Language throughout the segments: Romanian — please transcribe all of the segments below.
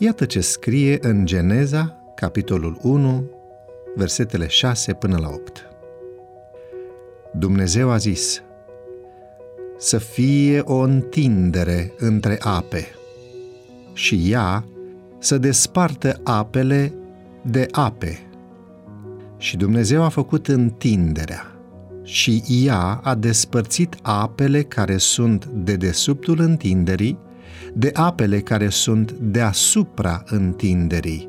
Iată ce scrie în Geneza, capitolul 1, versetele 6 până la 8. Dumnezeu a zis, să fie o întindere între ape și ea să despartă apele de ape. Și Dumnezeu a făcut întinderea și ea a despărțit apele care sunt de desubtul întinderii de apele care sunt deasupra întinderii.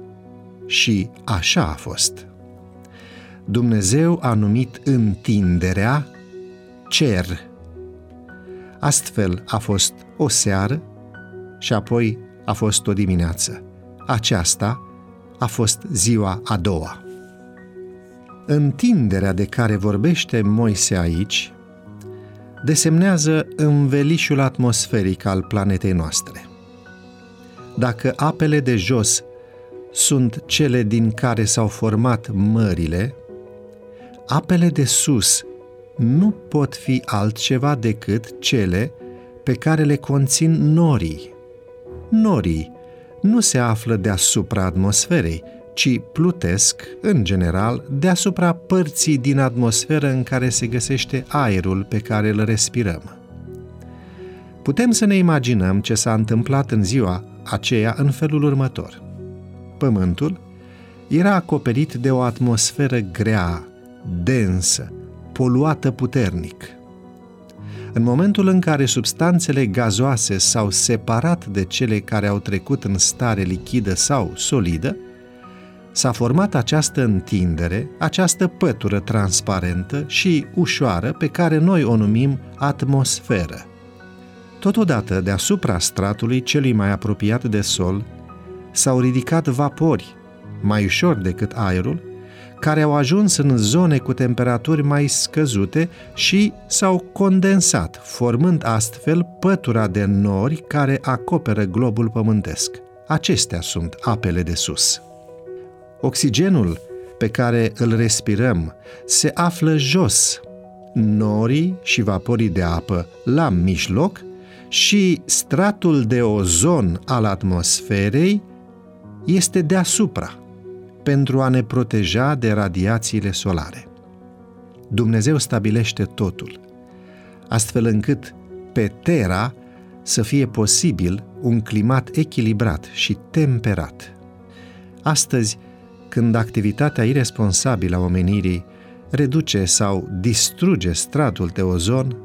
Și așa a fost. Dumnezeu a numit întinderea cer. Astfel a fost o seară și apoi a fost o dimineață. Aceasta a fost ziua a doua. Întinderea de care vorbește Moise aici desemnează învelișul atmosferic al planetei noastre. Dacă apele de jos sunt cele din care s-au format mările, apele de sus nu pot fi altceva decât cele pe care le conțin norii. Norii nu se află deasupra atmosferei, ci plutesc, în general, deasupra părții din atmosferă în care se găsește aerul pe care îl respirăm. Putem să ne imaginăm ce s-a întâmplat în ziua aceea în felul următor. Pământul era acoperit de o atmosferă grea, densă, poluată puternic. În momentul în care substanțele gazoase s-au separat de cele care au trecut în stare lichidă sau solidă, s-a format această întindere, această pătură transparentă și ușoară pe care noi o numim atmosferă. Totodată, deasupra stratului celui mai apropiat de sol, s-au ridicat vapori, mai ușor decât aerul, care au ajuns în zone cu temperaturi mai scăzute și s-au condensat, formând astfel pătura de nori care acoperă globul pământesc. Acestea sunt apele de sus. Oxigenul pe care îl respirăm se află jos, norii și vaporii de apă la mijloc și stratul de ozon al atmosferei este deasupra, pentru a ne proteja de radiațiile solare. Dumnezeu stabilește totul, astfel încât pe Terra să fie posibil un climat echilibrat și temperat. Astăzi, când activitatea irresponsabilă a omenirii reduce sau distruge stratul de ozon,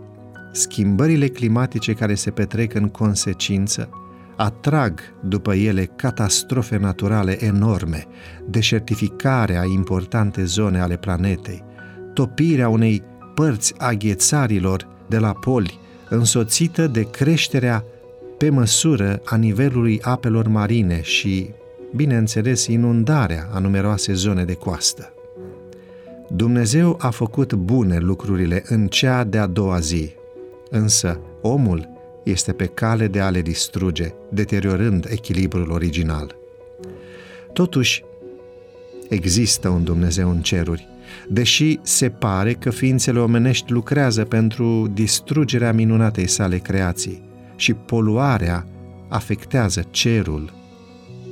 schimbările climatice care se petrec în consecință atrag după ele catastrofe naturale enorme, deșertificarea a importante zone ale planetei, topirea unei părți a ghețarilor de la poli, însoțită de creșterea pe măsură a nivelului apelor marine și bineînțeles, inundarea a numeroase zone de coastă. Dumnezeu a făcut bune lucrurile în cea de-a doua zi, însă omul este pe cale de a le distruge, deteriorând echilibrul original. Totuși, există un Dumnezeu în ceruri, deși se pare că ființele omenești lucrează pentru distrugerea minunatei sale creații și poluarea afectează cerul,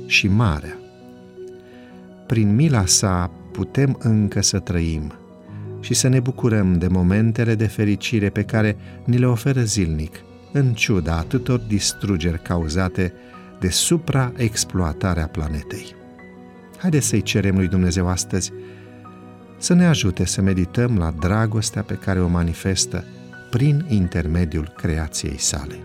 și marea. Prin mila sa putem încă să trăim și să ne bucurăm de momentele de fericire pe care ni le oferă zilnic, în ciuda atâtor distrugeri cauzate de supraexploatarea planetei. Haideți să-i cerem lui Dumnezeu astăzi să ne ajute să medităm la dragostea pe care o manifestă prin intermediul creației sale.